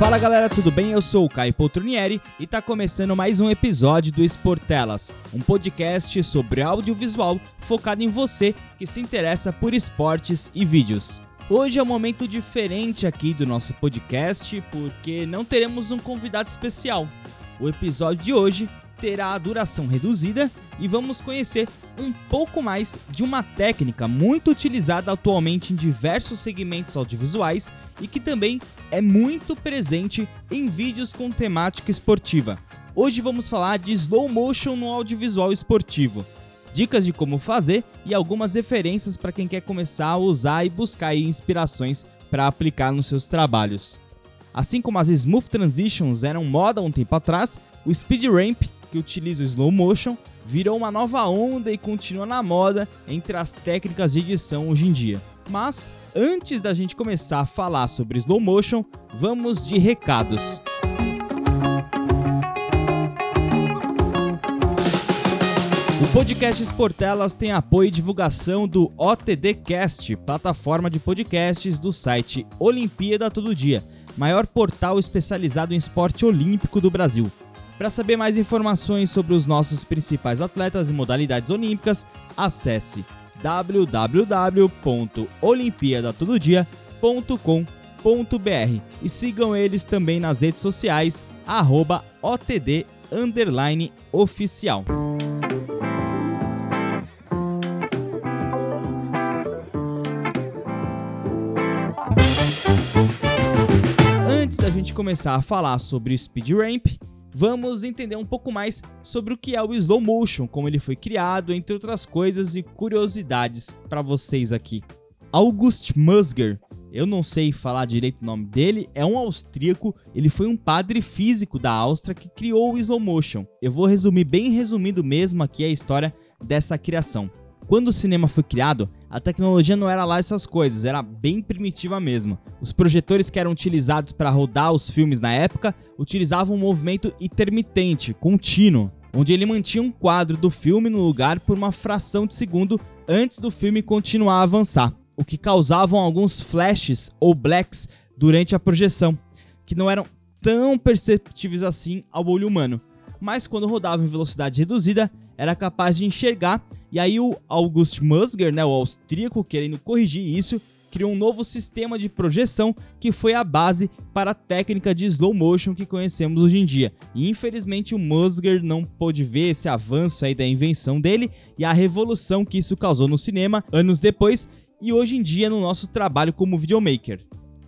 Fala galera, tudo bem? Eu sou o Caio Poltronieri e tá começando mais um episódio do Esportelas, um podcast sobre audiovisual focado em você que se interessa por esportes e vídeos. Hoje é um momento diferente aqui do nosso podcast porque não teremos um convidado especial. O episódio de hoje terá a duração reduzida e vamos conhecer um pouco mais de uma técnica muito utilizada atualmente em diversos segmentos audiovisuais e que também é muito presente em vídeos com temática esportiva. Hoje vamos falar de slow motion no audiovisual esportivo. Dicas de como fazer e algumas referências para quem quer começar a usar e buscar inspirações para aplicar nos seus trabalhos. Assim como as smooth transitions eram moda um tempo atrás, o speed ramp que utiliza o slow motion, virou uma nova onda e continua na moda entre as técnicas de edição hoje em dia. Mas antes da gente começar a falar sobre slow motion, vamos de recados. O podcast Esportelas tem apoio e divulgação do OTDcast, plataforma de podcasts do site Olimpíada Todo Dia, maior portal especializado em esporte olímpico do Brasil. Para saber mais informações sobre os nossos principais atletas e modalidades olímpicas, acesse www.olimpiadatododia.com.br e sigam eles também nas redes sociais OTD oficial. Antes da gente começar a falar sobre o Speed Ramp, vamos entender um pouco mais sobre o que é o slow motion, como ele foi criado, entre outras coisas e curiosidades para vocês aqui. August Musger, eu não sei falar direito o nome dele, é um austríaco, ele foi um padre físico da Áustria que criou o slow motion. Eu vou resumir bem resumido mesmo aqui a história dessa criação. Quando o cinema foi criado, a tecnologia não era lá essas coisas, era bem primitiva mesmo. Os projetores que eram utilizados para rodar os filmes na época utilizavam um movimento intermitente, contínuo, onde ele mantinha um quadro do filme no lugar por uma fração de segundo antes do filme continuar a avançar, o que causavam alguns flashes ou blacks durante a projeção, que não eram tão perceptíveis assim ao olho humano mas quando rodava em velocidade reduzida, era capaz de enxergar. E aí o August Musger, né, o austríaco, querendo corrigir isso, criou um novo sistema de projeção que foi a base para a técnica de slow motion que conhecemos hoje em dia. E infelizmente o Musger não pôde ver esse avanço aí da invenção dele e a revolução que isso causou no cinema anos depois e hoje em dia no nosso trabalho como videomaker.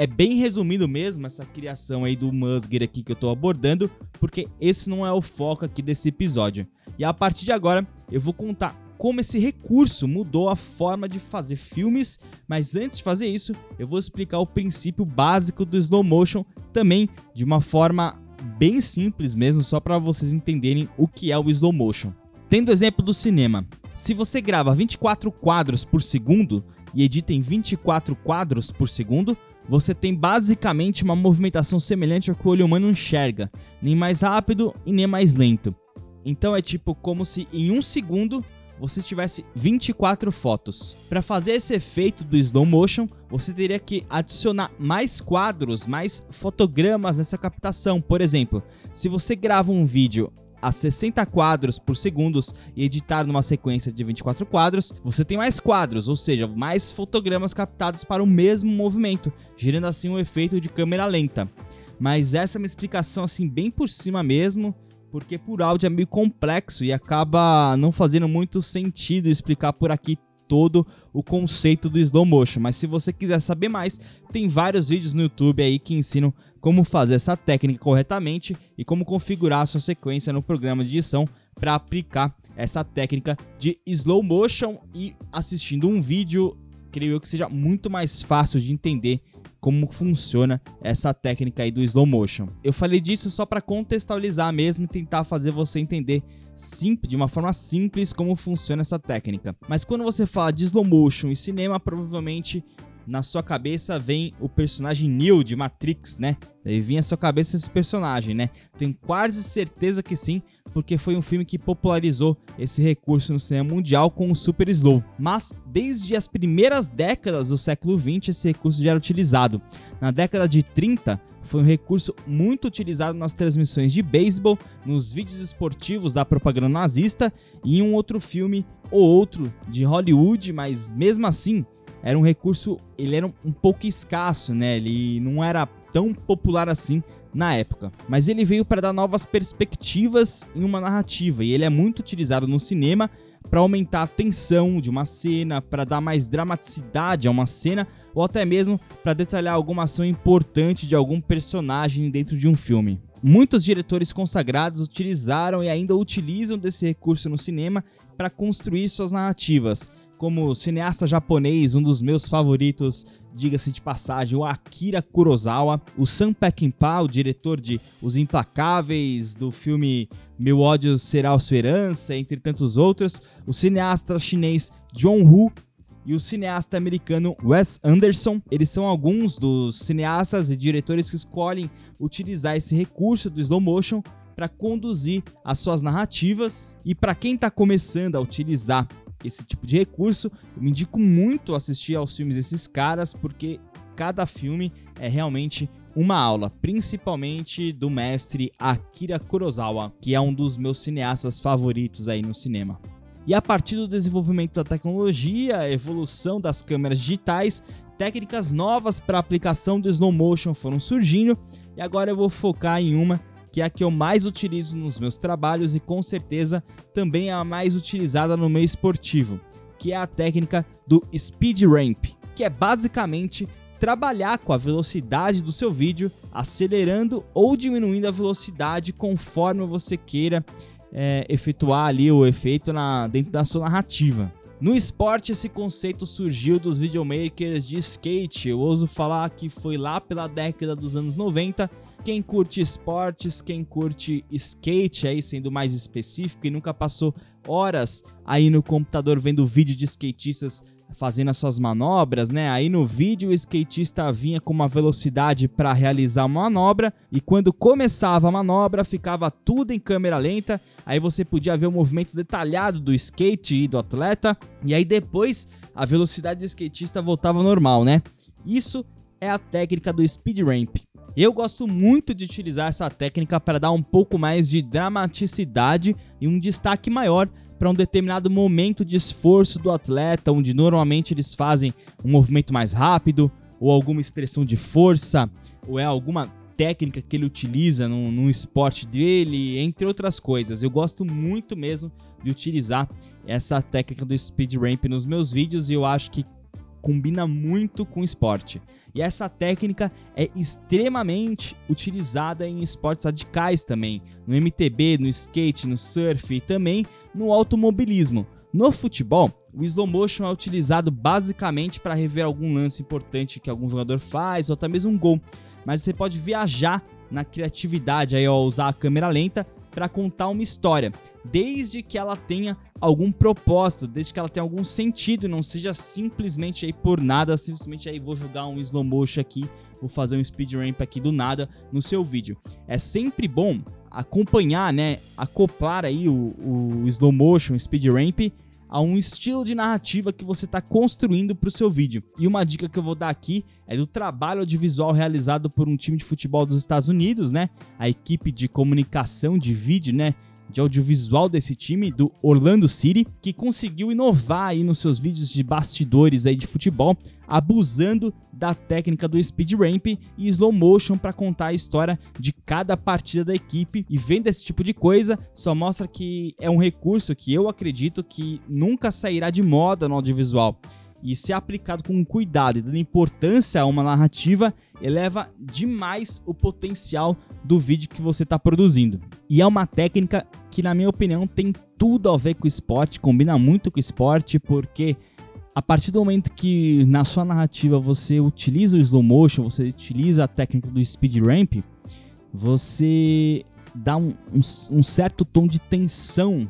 É bem resumido mesmo essa criação aí do Musger aqui que eu tô abordando, porque esse não é o foco aqui desse episódio. E a partir de agora eu vou contar como esse recurso mudou a forma de fazer filmes, mas antes de fazer isso, eu vou explicar o princípio básico do slow motion também de uma forma bem simples mesmo, só para vocês entenderem o que é o slow motion. Tendo exemplo do cinema, se você grava 24 quadros por segundo e edita em 24 quadros por segundo, você tem basicamente uma movimentação semelhante ao que o olho humano enxerga, nem mais rápido e nem mais lento. Então é tipo como se em um segundo você tivesse 24 fotos. Para fazer esse efeito do slow motion, você teria que adicionar mais quadros, mais fotogramas nessa captação. Por exemplo, se você grava um vídeo a 60 quadros por segundo e editar numa sequência de 24 quadros, você tem mais quadros, ou seja, mais fotogramas captados para o mesmo movimento, gerando assim um efeito de câmera lenta. Mas essa é uma explicação assim bem por cima mesmo, porque por áudio é meio complexo e acaba não fazendo muito sentido explicar por aqui todo o conceito do slow motion. Mas se você quiser saber mais, tem vários vídeos no YouTube aí que ensinam como fazer essa técnica corretamente e como configurar a sua sequência no programa de edição para aplicar essa técnica de slow motion e assistindo um vídeo creio eu que seja muito mais fácil de entender como funciona essa técnica aí do slow motion. Eu falei disso só para contextualizar mesmo e tentar fazer você entender de uma forma simples como funciona essa técnica. Mas quando você fala de slow motion e cinema, provavelmente na sua cabeça vem o personagem Neo de Matrix, né? Daí vinha à sua cabeça esse personagem, né? Tenho quase certeza que sim, porque foi um filme que popularizou esse recurso no cinema mundial com o Super Slow. Mas desde as primeiras décadas do século 20 esse recurso já era utilizado. Na década de 30 foi um recurso muito utilizado nas transmissões de beisebol, nos vídeos esportivos da propaganda nazista e em um outro filme ou outro de Hollywood, mas mesmo assim era um recurso, ele era um pouco escasso, né? Ele não era tão popular assim na época. Mas ele veio para dar novas perspectivas em uma narrativa e ele é muito utilizado no cinema para aumentar a tensão de uma cena, para dar mais dramaticidade a uma cena ou até mesmo para detalhar alguma ação importante de algum personagem dentro de um filme. Muitos diretores consagrados utilizaram e ainda utilizam desse recurso no cinema para construir suas narrativas como cineasta japonês, um dos meus favoritos, diga-se de passagem, o Akira Kurosawa, o Sam Peckinpah, o diretor de Os Implacáveis, do filme Meu ódio será sua herança, entre tantos outros, o cineasta chinês John Woo e o cineasta americano Wes Anderson. Eles são alguns dos cineastas e diretores que escolhem utilizar esse recurso do slow motion para conduzir as suas narrativas. E para quem está começando a utilizar esse tipo de recurso. Eu me indico muito assistir aos filmes desses caras, porque cada filme é realmente uma aula, principalmente do mestre Akira Kurosawa, que é um dos meus cineastas favoritos aí no cinema. E a partir do desenvolvimento da tecnologia, a evolução das câmeras digitais, técnicas novas para aplicação do slow motion foram surgindo, e agora eu vou focar em uma que é a que eu mais utilizo nos meus trabalhos e com certeza também é a mais utilizada no meio esportivo, que é a técnica do speed ramp, que é basicamente trabalhar com a velocidade do seu vídeo, acelerando ou diminuindo a velocidade conforme você queira é, efetuar ali o efeito na, dentro da sua narrativa. No esporte, esse conceito surgiu dos videomakers de skate. Eu ouso falar que foi lá pela década dos anos 90 quem curte esportes, quem curte skate, aí sendo mais específico, e nunca passou horas aí no computador vendo vídeo de skatistas fazendo as suas manobras, né? Aí no vídeo o skatista vinha com uma velocidade para realizar uma manobra e quando começava a manobra ficava tudo em câmera lenta. Aí você podia ver o movimento detalhado do skate e do atleta e aí depois a velocidade do skatista voltava ao normal, né? Isso é a técnica do speed ramp. Eu gosto muito de utilizar essa técnica para dar um pouco mais de dramaticidade e um destaque maior para um determinado momento de esforço do atleta, onde normalmente eles fazem um movimento mais rápido, ou alguma expressão de força, ou é alguma técnica que ele utiliza no, no esporte dele, entre outras coisas. Eu gosto muito mesmo de utilizar essa técnica do speed ramp nos meus vídeos e eu acho que combina muito com esporte. E essa técnica é extremamente utilizada em esportes radicais também, no MTB, no skate, no surf e também no automobilismo. No futebol, o slow motion é utilizado basicamente para rever algum lance importante que algum jogador faz ou até mesmo um gol, mas você pode viajar na criatividade aí ao usar a câmera lenta para contar uma história, desde que ela tenha algum propósito, desde que ela tenha algum sentido e não seja simplesmente aí por nada, simplesmente aí vou jogar um slow motion aqui, vou fazer um speed ramp aqui do nada no seu vídeo. É sempre bom acompanhar, né, acoplar aí o, o slow motion, speed ramp a um estilo de narrativa que você está construindo para o seu vídeo. E uma dica que eu vou dar aqui é do trabalho audiovisual realizado por um time de futebol dos Estados Unidos, né? A equipe de comunicação de vídeo, né? De audiovisual desse time, do Orlando City, que conseguiu inovar aí nos seus vídeos de bastidores aí de futebol, abusando da técnica do speed ramp e slow motion para contar a história de cada partida da equipe. E vendo esse tipo de coisa, só mostra que é um recurso que eu acredito que nunca sairá de moda no audiovisual e se aplicado com cuidado e dando importância a uma narrativa, eleva demais o potencial do vídeo que você está produzindo. E é uma técnica que, na minha opinião, tem tudo a ver com o esporte, combina muito com o esporte, porque a partir do momento que na sua narrativa você utiliza o slow motion, você utiliza a técnica do speed ramp, você dá um, um, um certo tom de tensão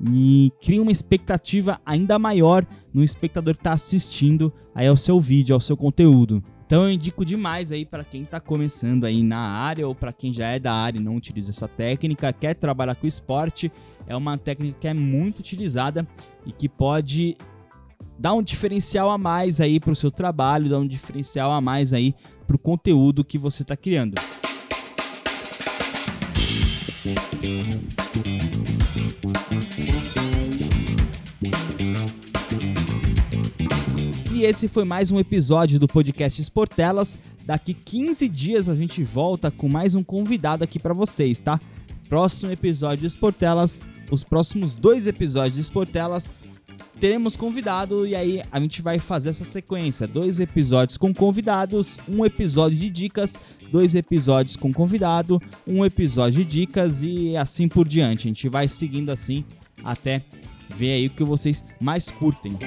e cria uma expectativa ainda maior no espectador que está assistindo aí ao seu vídeo, ao seu conteúdo. Então eu indico demais aí para quem está começando aí na área ou para quem já é da área e não utiliza essa técnica, quer trabalhar com esporte, é uma técnica que é muito utilizada e que pode dar um diferencial a mais aí para o seu trabalho, dar um diferencial a mais aí para o conteúdo que você está criando. E esse foi mais um episódio do podcast Esportelas. Daqui 15 dias a gente volta com mais um convidado aqui para vocês, tá? Próximo episódio de Esportelas, os próximos dois episódios de Esportelas teremos convidado e aí a gente vai fazer essa sequência: dois episódios com convidados, um episódio de dicas, dois episódios com convidado, um episódio de dicas e assim por diante. A gente vai seguindo assim até ver aí o que vocês mais curtem.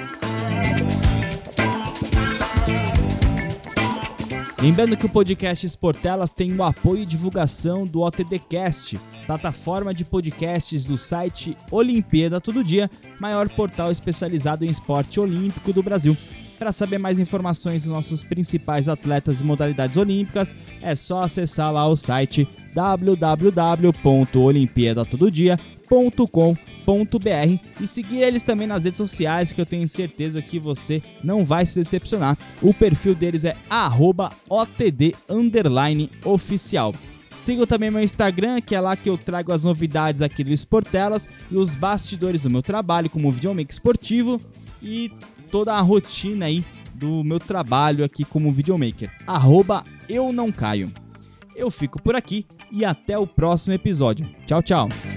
Lembrando que o podcast Esportelas tem o apoio e divulgação do OTDcast, plataforma de podcasts do site Olimpíada Todo Dia, maior portal especializado em esporte olímpico do Brasil. Para saber mais informações dos nossos principais atletas e modalidades olímpicas, é só acessar lá o site www.olimpiadatododia.com.br e seguir eles também nas redes sociais, que eu tenho certeza que você não vai se decepcionar. O perfil deles é @otd_oficial. Siga também meu Instagram, que é lá que eu trago as novidades aqui do Esportelas e os bastidores do meu trabalho como videomaker esportivo e toda a rotina aí do meu trabalho aqui como videomaker. Arroba eu não caio. Eu fico por aqui e até o próximo episódio. Tchau, tchau.